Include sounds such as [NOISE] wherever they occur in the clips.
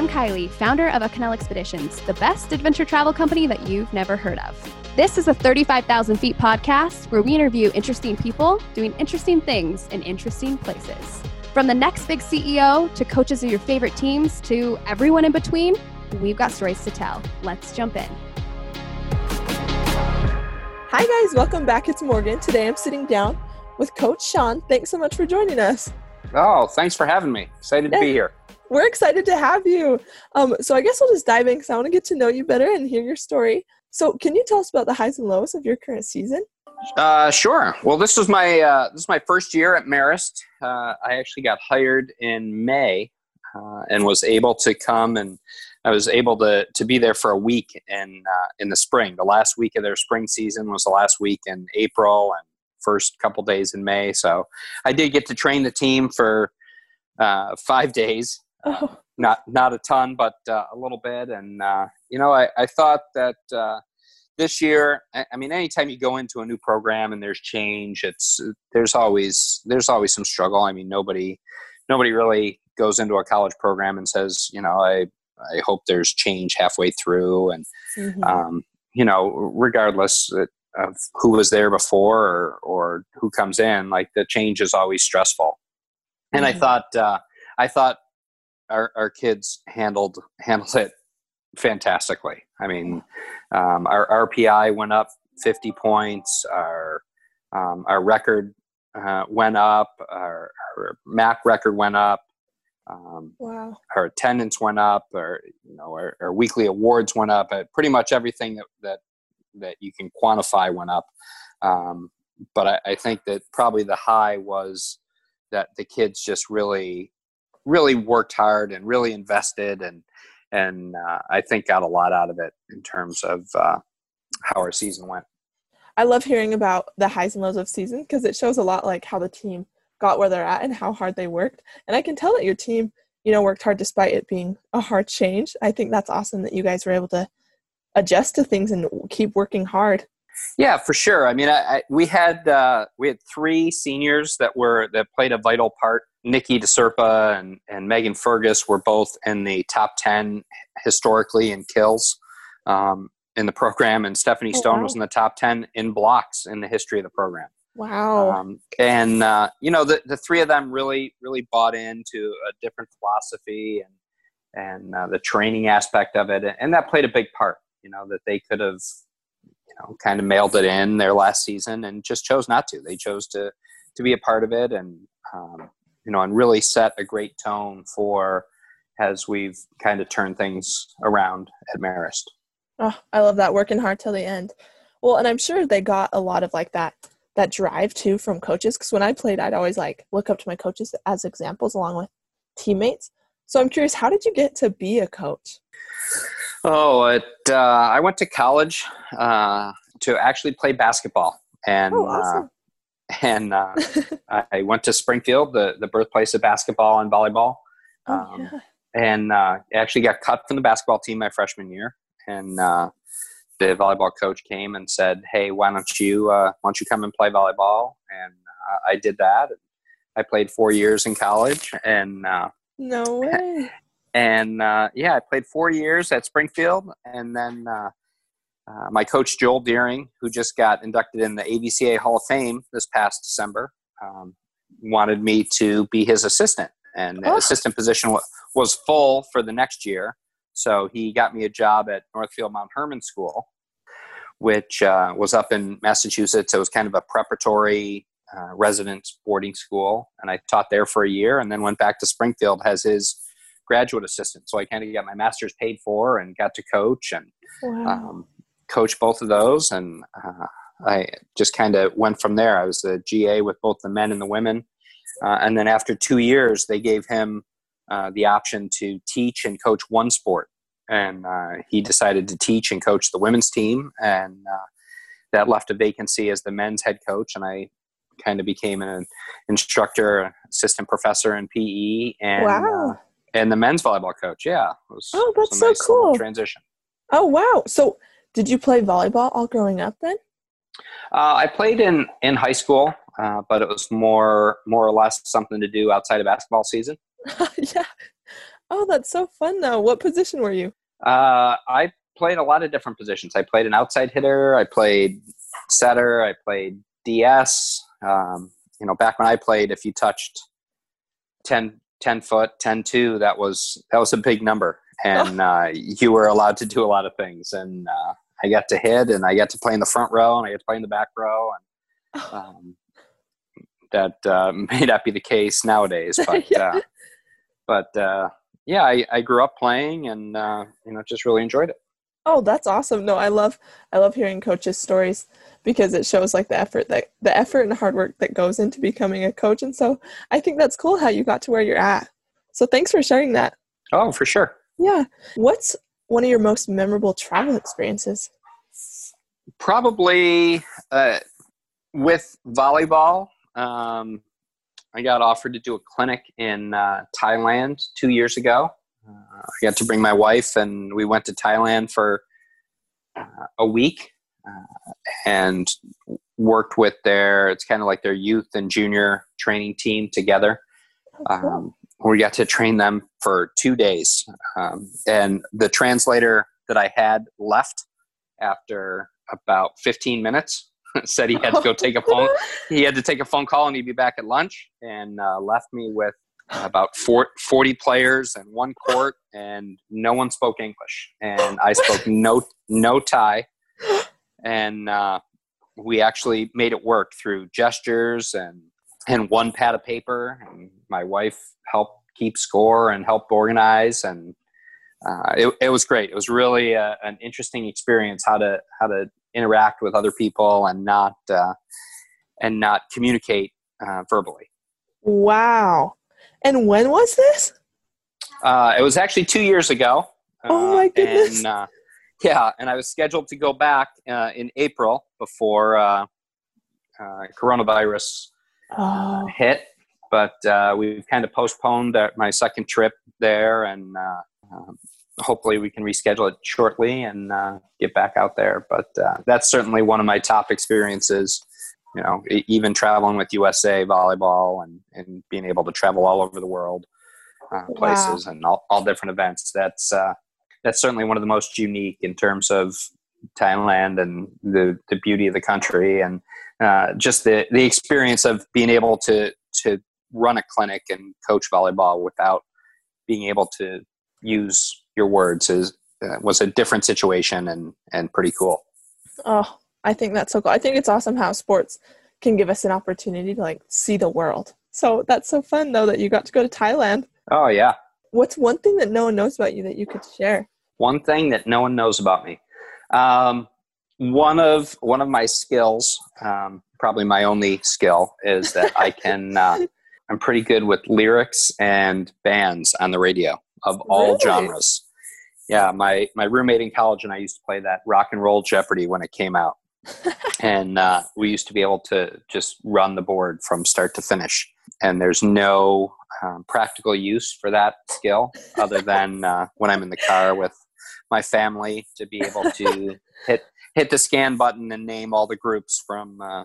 I'm Kylie, founder of Acanela Expeditions, the best adventure travel company that you've never heard of. This is a 35,000 feet podcast where we interview interesting people doing interesting things in interesting places. From the next big CEO to coaches of your favorite teams to everyone in between, we've got stories to tell. Let's jump in. Hi, guys. Welcome back. It's Morgan. Today I'm sitting down with Coach Sean. Thanks so much for joining us. Oh, thanks for having me. Excited to be here. We're excited to have you. Um, so I guess I'll just dive in because I want to get to know you better and hear your story. So, can you tell us about the highs and lows of your current season? Uh, sure. Well, this was my uh, this is my first year at Marist. Uh, I actually got hired in May uh, and was able to come and I was able to to be there for a week in uh, in the spring. The last week of their spring season was the last week in April and first couple days in May. So I did get to train the team for uh, five days. Oh. Not not a ton, but uh, a little bit. And uh, you know, I, I thought that uh, this year, I, I mean, anytime you go into a new program and there's change, it's there's always there's always some struggle. I mean, nobody nobody really goes into a college program and says, you know, I I hope there's change halfway through, and mm-hmm. um, you know, regardless, of who was there before or, or who comes in like the change is always stressful and mm-hmm. i thought uh, i thought our, our kids handled handled it fantastically i mean um, our rpi went up 50 points our um, our record uh, went up our, our MAAC record went up um, wow. Our attendance went up, or you know, our, our weekly awards went up. Uh, pretty much everything that, that that you can quantify went up. Um, but I, I, think that probably the high was that the kids just really, really worked hard and really invested, and and uh, I think got a lot out of it in terms of uh, how our season went. I love hearing about the highs and lows of season because it shows a lot like how the team got where they're at and how hard they worked. And I can tell that your team, you know, worked hard despite it being a hard change. I think that's awesome that you guys were able to adjust to things and keep working hard. Yeah, for sure. I mean, I, I, we had uh, we had three seniors that were that played a vital part. Nikki DeSerpa and, and Megan Fergus were both in the top ten historically in kills um, in the program, and Stephanie oh, Stone wow. was in the top ten in blocks in the history of the program. Wow! Um, and uh, you know, the the three of them really really bought into a different philosophy and and uh, the training aspect of it, and that played a big part you know that they could have you know kind of mailed it in their last season and just chose not to they chose to to be a part of it and um, you know and really set a great tone for as we've kind of turned things around at marist. Oh i love that working hard till the end. Well and i'm sure they got a lot of like that that drive too from coaches because when i played i'd always like look up to my coaches as examples along with teammates. So i'm curious how did you get to be a coach? Oh, it, uh, I went to college uh, to actually play basketball, and oh, awesome. uh, [LAUGHS] and uh, [LAUGHS] I went to Springfield, the the birthplace of basketball and volleyball. Oh, um, yeah. And uh, actually got cut from the basketball team my freshman year, and uh, the volleyball coach came and said, "Hey, why don't you why don't you come and play volleyball?" And I did that. I played four years in college, and no [LAUGHS] way and uh, yeah, I played four years at Springfield, and then uh, my coach Joel Dearing, who just got inducted in the AVCA Hall of Fame this past December, um, wanted me to be his assistant, and the oh. assistant position w- was full for the next year. So he got me a job at Northfield Mount Hermon School, which uh, was up in Massachusetts. It was kind of a preparatory uh, resident boarding school, and I taught there for a year, and then went back to Springfield as his graduate assistant. So I kind of got my master's paid for and got to coach and wow. um, coach both of those. And uh, I just kind of went from there. I was the GA with both the men and the women. Uh, and then after two years, they gave him uh, the option to teach and coach one sport. And uh, he decided to teach and coach the women's team. And uh, that left a vacancy as the men's head coach. And I kind of became an instructor, assistant professor in PE. And wow uh, and the men's volleyball coach. Yeah. Was, oh, that's so nice cool. Transition. Oh wow! So, did you play volleyball all growing up then? Uh, I played in in high school, uh, but it was more more or less something to do outside of basketball season. [LAUGHS] yeah, Oh, that's so fun though. What position were you? Uh, I played a lot of different positions. I played an outside hitter. I played setter. I played DS. Um, you know, back when I played, if you touched 10, 10 foot, 10 2, that was, that was a big number. And uh, you were allowed to do a lot of things. And uh, I got to hit and I got to play in the front row and I got to play in the back row. And um, that uh, [LAUGHS] may not be the case nowadays, [LAUGHS] but, Yeah. uh, but uh, yeah, I, I grew up playing and, uh, you know, just really enjoyed it. Oh, that's awesome. No, I love I love hearing coaches' stories because it shows like the effort that the effort and hard work that goes into becoming a coach. And so I think that's cool how you got to where you're at. So thanks for sharing that. Oh, for sure. Yeah. What's one of your most memorable travel experiences? Probably uh, with volleyball. Um, I got offered to do a clinic in uh, Thailand two years ago. Uh, I got to bring my wife, and we went to Thailand for uh, a week uh, and worked with their. It's kind of like their youth and junior training team together. Oh. Um, we got to train them for two days, um, and the translator that I had left after about 15 minutes. [LAUGHS] said he had to go take a phone. [LAUGHS] He had to take a phone call, and he'd be back at lunch. And uh, left me with about four, 40 players and one court, and no one spoke English, and I spoke no no Thai, and uh, we actually made it work through gestures and and one pad of paper. And my wife helped keep score and helped organize, and uh, it, it was great. It was really a, an interesting experience how to how to interact with other people and not uh, and not communicate uh, verbally. Wow. And when was this? Uh, it was actually two years ago. Oh Uh, my goodness. And, uh, yeah, and I was scheduled to go back uh, in April before uh, uh, coronavirus Oh, hit, but uh, we've kind of postponed uh, my second trip there, and uh, um, hopefully we can reschedule it shortly and uh, get back out there. But uh, that's certainly one of my top experiences. You know, even traveling with USA volleyball and, and being able to travel all over the world, uh, Wow. places and all, all different events. That's uh, that's certainly one of the most unique in terms of Thailand and the, the beauty of the country and uh, just the, the experience of being able to to run a clinic and coach volleyball without being able to use your words is uh, was a different situation and and pretty cool. oh, I think that's so cool. I think it's awesome how sports can give us an opportunity to like see the world. So that's so fun though that you got to go to Thailand. Oh yeah, What's one thing that no one knows about you that you could share? one thing that no one knows about me. Um, one of one of my skills, um, probably my only skill, is that I [LAUGHS] can. Uh, I'm pretty good with lyrics and bands on the radio of all Really? genres. Yeah, my my roommate in college and I used to play that rock and roll Jeopardy when it came out, [LAUGHS] and uh, we used to be able to just run the board from start to finish. And there's no um, practical use for that skill other than uh, when I'm in the car with my family to be able to [LAUGHS] hit hit the scan button and name all the groups from uh,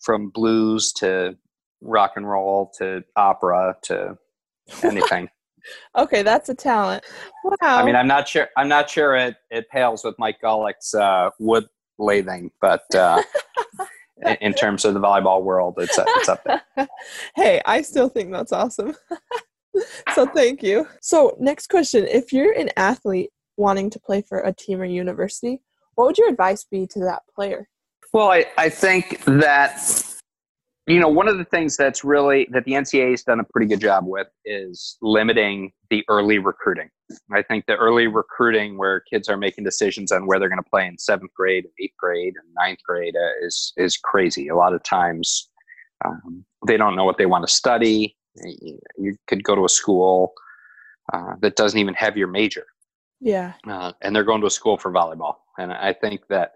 from blues to rock and roll to opera to [LAUGHS] anything. Okay, that's a talent. Wow. I mean, I'm not sure. I'm not sure it, it pales with Mike Gullick's uh, wood lathing, but uh, [LAUGHS] in, in terms of the volleyball world, it's it's up there. [LAUGHS] hey, I still think that's awesome. so thank you. So next question: If you're an athlete wanting to play for a team or university, what would your advice be to that player? Well, I, I think that you know one of the things that's really that the NCAA has done a pretty good job with is limiting the early recruiting. I think the early recruiting where kids are making decisions on where they're going to play in seventh grade, and eighth grade, and ninth grade uh, is is crazy. A lot of times, um, they don't know what they want to study. You you could go to a school uh, that doesn't even have your major Yeah. uh, and they're going to a school for volleyball. And I think that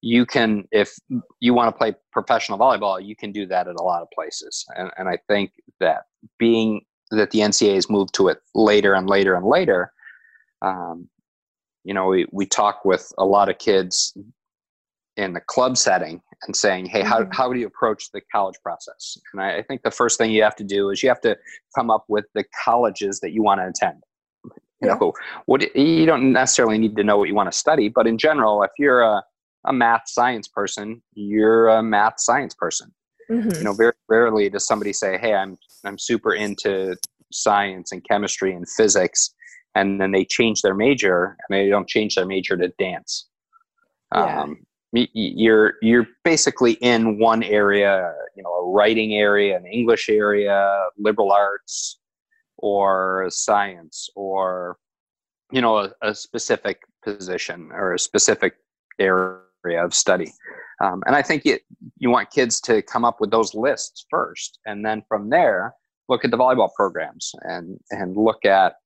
you can, if you want to play professional volleyball, you can do that at a lot of places. And, and I think that being that the NCAA has moved to it later and later and later, um, you know, we, we talk with a lot of kids in the club setting, and saying, hey, how, Mhm. how do you approach the college process? And I, I think the first thing you have to do is you have to come up with the colleges that you want to attend. You Yeah. know, what you don't necessarily need to know what you want to study, but in general, if you're a, a math science person, you're a math science person. Mhm. You know, very rarely does somebody say, "Hey, I'm I'm super into science and chemistry and physics," and then they change their major and they don't change their major to dance. Yeah. Um, you're you're basically in one area, you know, a writing area, an English area, liberal arts, or science, or you know, a, a specific position or a specific area of study. Um, and I think it, you want kids to come up with those lists first, and then from there, look at the volleyball programs and and look at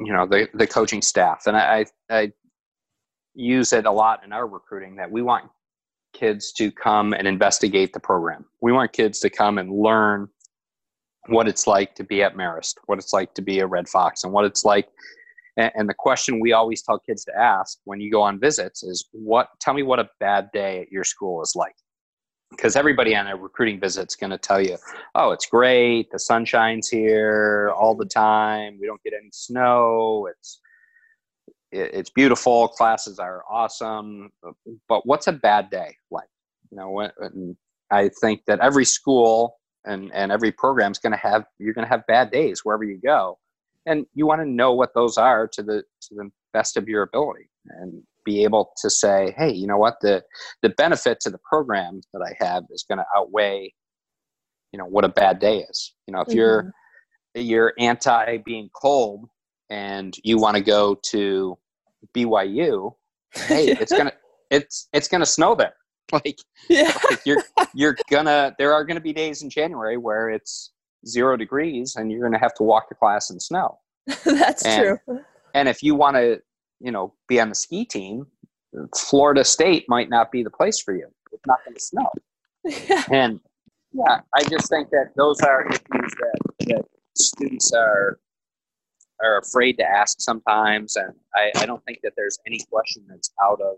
you know the the coaching staff. And I I, I use it a lot in our recruiting that we want kids to come and investigate the program. We want kids to come and learn what it's like to be at Marist, what it's like to be a Red Fox, and what it's like. And, the question we always tell kids to ask when you go on visits is, "What? Tell me what a bad day at your school is like." Because everybody on a recruiting visit is going to tell you, "Oh, it's great. The sun shines here all the time. We don't get any snow. It's it's beautiful. Classes are awesome. But what's a bad day like? You know, I think that every school and and every program is going to have you're going to have bad days wherever you go, and you want to know what those are to the to the best of your ability and be able to say, hey, you know what the the benefit to the program that I have is going to outweigh, you know, what a bad day is. You know, if you're mm-hmm. you're anti being cold and you want to go to BYU, hey, [LAUGHS] it's gonna it's it's gonna snow there. [LAUGHS] Like, yeah. [LAUGHS] like you're [LAUGHS] you're gonna there are gonna be days in January where it's zero degrees and you're gonna have to walk to class in snow. That's And- true. And if you want to, you know, be on the ski team, Florida State might not be the place for you. It's not to snow. Yeah. And yeah, I just think that those are issues that, that students are are afraid to ask sometimes, and I, I don't think that there's any question that's out of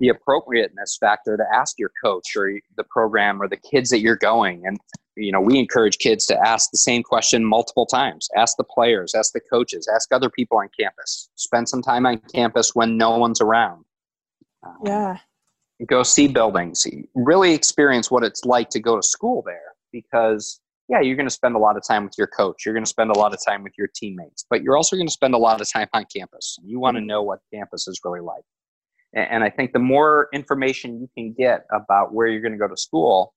the appropriateness factor to ask your coach or the program or the kids that you're going. And you know, we encourage kids to ask the same question multiple times. Ask the players, ask the coaches, ask other people on campus. Spend some time on campus when no one's around. Um, Yeah. go see buildings really experience what it's like to go to school there because yeah you're going to spend a lot of time with your coach you're going to spend a lot of time with your teammates but you're also going to spend a lot of time on campus you want to know what campus is really like and i think the more information you can get about where you're going to go to school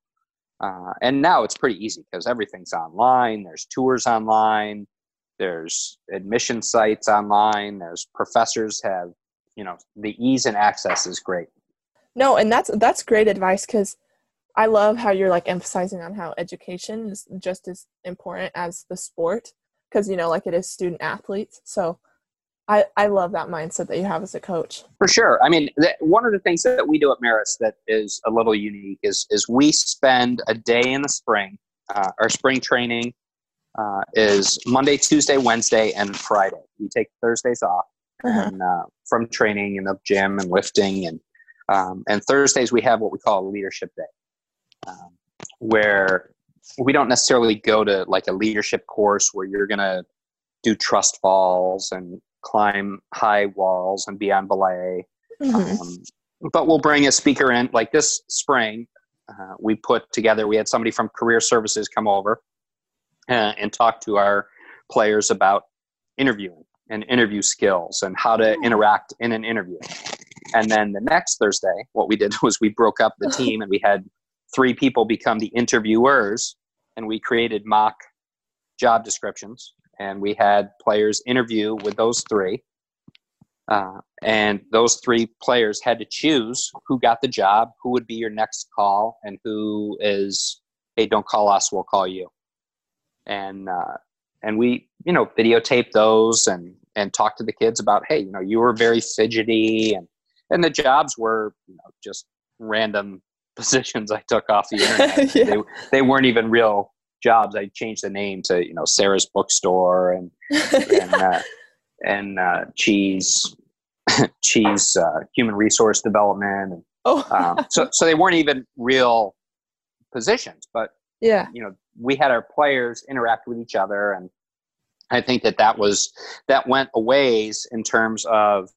uh, and now it's pretty easy because everything's online there's tours online there's admission sites online there's professors have you know the ease and access is great No, and that's that's great advice because I love how you're like emphasizing on how education is just as important as the sport because you know like it is student athletes. So I I love that mindset that you have as a coach. For sure. I mean, th- one of the things that we do at Marist that is a little unique is is we spend a day in the spring. Uh, our spring training uh, is Monday, Tuesday, Wednesday, and Friday. We take Thursdays off Uh-huh. and uh, from training in the gym and lifting, and um, and Thursdays we have what we call a leadership day, um, where we don't necessarily go to like a leadership course where you're gonna do trust falls and climb high walls and be on belay. Mhm. Um, but we'll bring a speaker in. Like this spring, uh, we put together. We had somebody from Career Services come over uh, and talk to our players about interviewing and interview skills and how to interact in an interview. And then the next Thursday, what we did [LAUGHS] was we broke up the team and we had three people become the interviewers, and we created mock job descriptions, and we had players interview with those three. Uh, and those three players had to choose who got the job, who would be your next call, and who is, hey, don't call us, we'll call you. And uh, and we, you know, videotape those and and talk to the kids about, hey, you know, you were very fidgety, and and the jobs were, you know, just random [LAUGHS] positions I took off the [LAUGHS] internet. Yeah. They they weren't even real jobs. I changed the name to you know Sarah's bookstore and and [LAUGHS] uh, and uh, cheese [LAUGHS] cheese uh, human resource development and Oh, Um, so [LAUGHS] so they weren't even real positions, but yeah. you know we had our players interact with each other and i think that that was that went a ways in terms of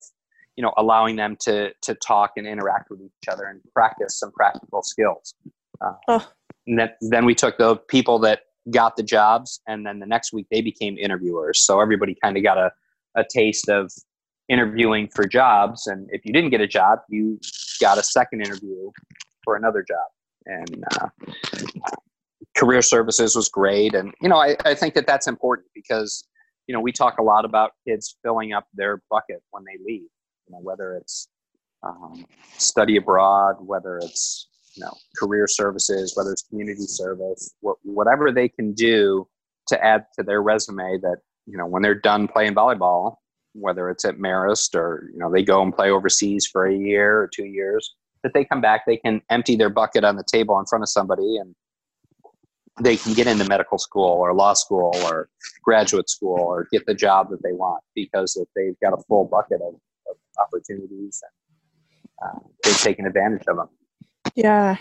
you know allowing them to to talk and interact with each other and practice some practical skills uh, Oh. And then, then we took the people that got the jobs and then the next week they became interviewers. So everybody kind of got a, a taste of interviewing for jobs and if you didn't get a job you got a second interview for another job. And uh, career services was great and you know I, I think that that's important because you know we talk a lot about kids filling up their bucket when they leave you know whether it's um, study abroad whether it's you know career services whether it's community service wh- whatever they can do to add to their resume that you know when they're done playing volleyball whether it's at marist or you know they go and play overseas for a year or two years that they come back they can empty their bucket on the table in front of somebody and they can get into medical school or law school or graduate school or get the job that they want because if they've got a full bucket of, of opportunities and uh, they've taken advantage of them. Yeah.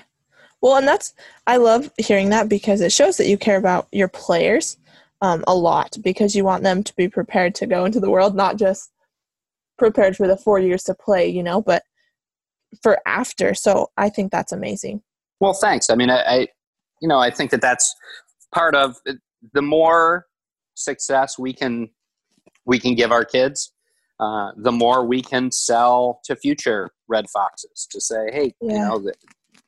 Well, and that's I love hearing that because it shows that you care about your players um, a lot because you want them to be prepared to go into the world, not just prepared for the four years to play, you know, but for after. So I think that's amazing. Well, thanks. I mean, I, I you know, I think that that's part of it. the more success we can we can give our kids, uh, the more we can sell to future red foxes to say, hey, you know, that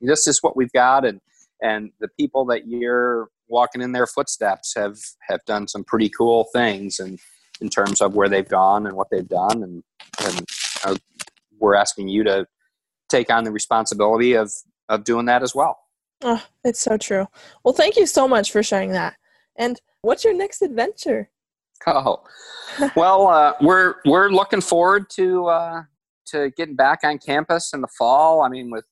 this is what we've got, and and the people that you're walking in their footsteps have have done some pretty cool things, and in terms of where they've gone and what they've done, and and uh, we're asking you to take on the responsibility of of doing that as well. Oh, it's so true. Well, thank you so much for sharing that. And what's your next adventure? Oh, well, uh, we're we're looking forward to uh, to getting back on campus in the fall. I mean, with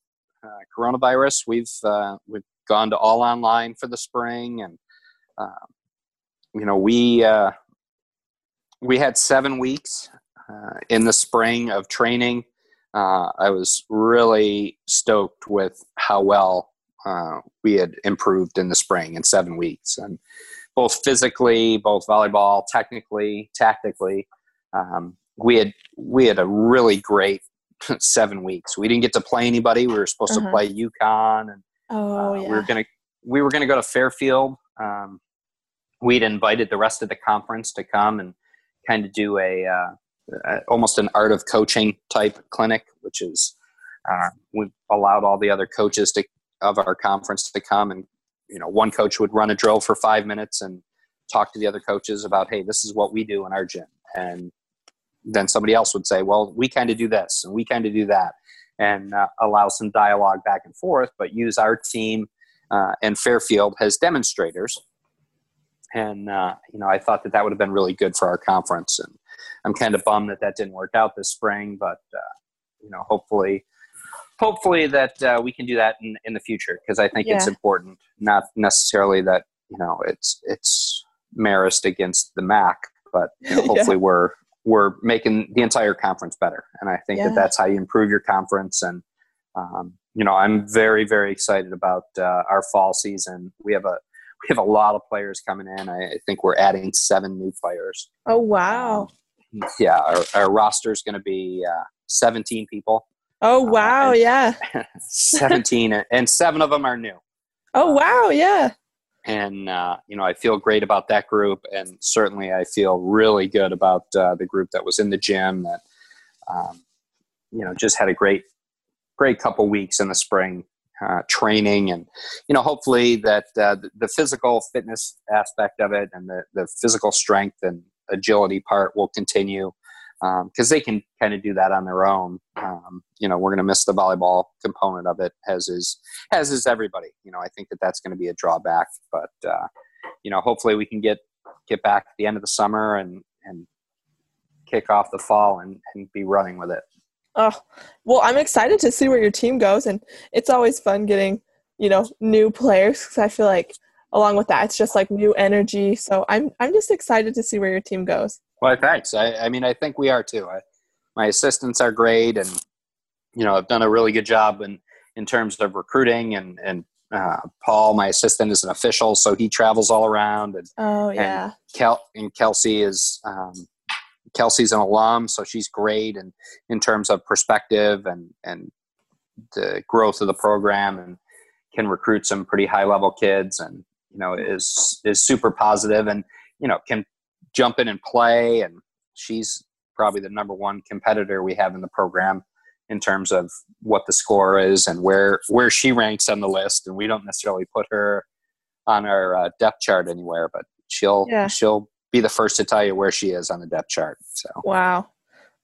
coronavirus, we've uh, we've gone to all online for the spring, and uh, you know we uh, we had seven weeks uh, in the spring of training. Uh, I was really stoked with how well uh, we had improved in the spring in seven weeks, and both physically, both volleyball, technically, tactically. Um, we had we had a really great [LAUGHS] seven weeks. We didn't get to play anybody. We were supposed Uh-huh. to play UConn, and Oh, uh, yeah. we were gonna we were gonna go to Fairfield. Um, we'd invited the rest of the conference to come and kind of do a uh, almost an art of coaching type clinic, which is uh, we allowed all the other coaches to of our conference to come and you know one coach would run a drill for five minutes and talk to the other coaches about hey this is what we do in our gym and then somebody else would say well we kind of do this and we kind of do that and uh, allow some dialogue back and forth but use our team uh, and fairfield as demonstrators and uh, you know i thought that that would have been really good for our conference and i'm kind of bummed that that didn't work out this spring but uh, you know hopefully hopefully that uh, we can do that in, in the future because I think it's important. Not necessarily that you know it's it's Marist against the MAAC, but you know, [LAUGHS] Yeah. hopefully we're we're making the entire conference better. And I think Yeah. that that's how you improve your conference. And um, you know, I'm very very excited about uh, our fall season. We have a we have a lot of players coming in. I, think we're adding seven new players. Oh, wow. Yeah, our, our roster is going to be uh, 17 people. Oh, wow. and- Yeah. [LAUGHS] 17 and seven of them are new Oh, wow. Yeah. And uh, you know i feel great about that group. And certainly i feel really good about uh, the group that was in the gym that um, you know just had a great great couple weeks in the spring uh, training. And you know hopefully that uh, the, physical fitness aspect of it and the, the physical strength and agility part will continue because they can kind of do that on their own um, you know we're going to miss the volleyball component of it as is as is everybody. You know, I think that that's going to be a drawback, but uh, you know, hopefully we can get get back at the end of the summer and and kick off the fall and, and be running with it. Oh, well, I'm excited to see where your team goes. And it's always fun getting, you know, new players because I feel like along with that, it's just like new energy. So I'm, I'm just excited to see where your team goes. Well, thanks. I, I mean, I think we are too. I, my assistants are great, and you know, I've done a really good job in in terms of recruiting and and uh, Paul, my assistant, is an official, so he travels all around. And, Oh yeah. and, Kel- and Kelsey is um, Kelsey's an alum, so she's great and in terms of perspective and and the growth of the program and can recruit some pretty high level kids and you know is is super positive and you know can jump in and play and she's probably the number one competitor we have in the program in terms of what the score is and where where she ranks on the list and we don't necessarily put her on our uh, depth chart anywhere but she'll Yeah. she'll be the first to tell you where she is on the depth chart so Wow.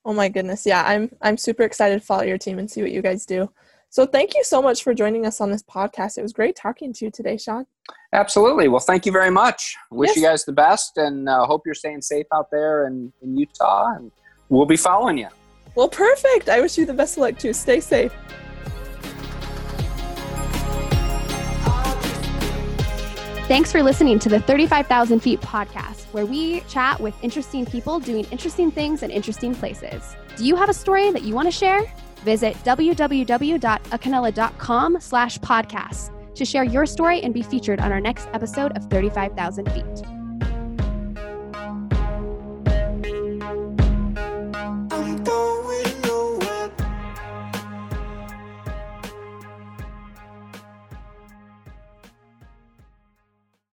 Oh my goodness. Yeah, I'm I'm super excited to follow your team and see what you guys do. So thank you so much for joining us on this podcast. It was great talking to you today, Sean. absolutely well thank you very much wish Yes. you guys the best and uh, hope you're staying safe out there in, in utah and we'll be following you Well, perfect. I wish you the best of luck too. Stay safe. Thanks for listening to the 35,000 Feet podcast, where we chat with interesting people doing interesting things in interesting places. Do you have a story that you want to share? Visit www.acanela.com slash podcast to share your story and be featured on our next episode of 35,000 Feet.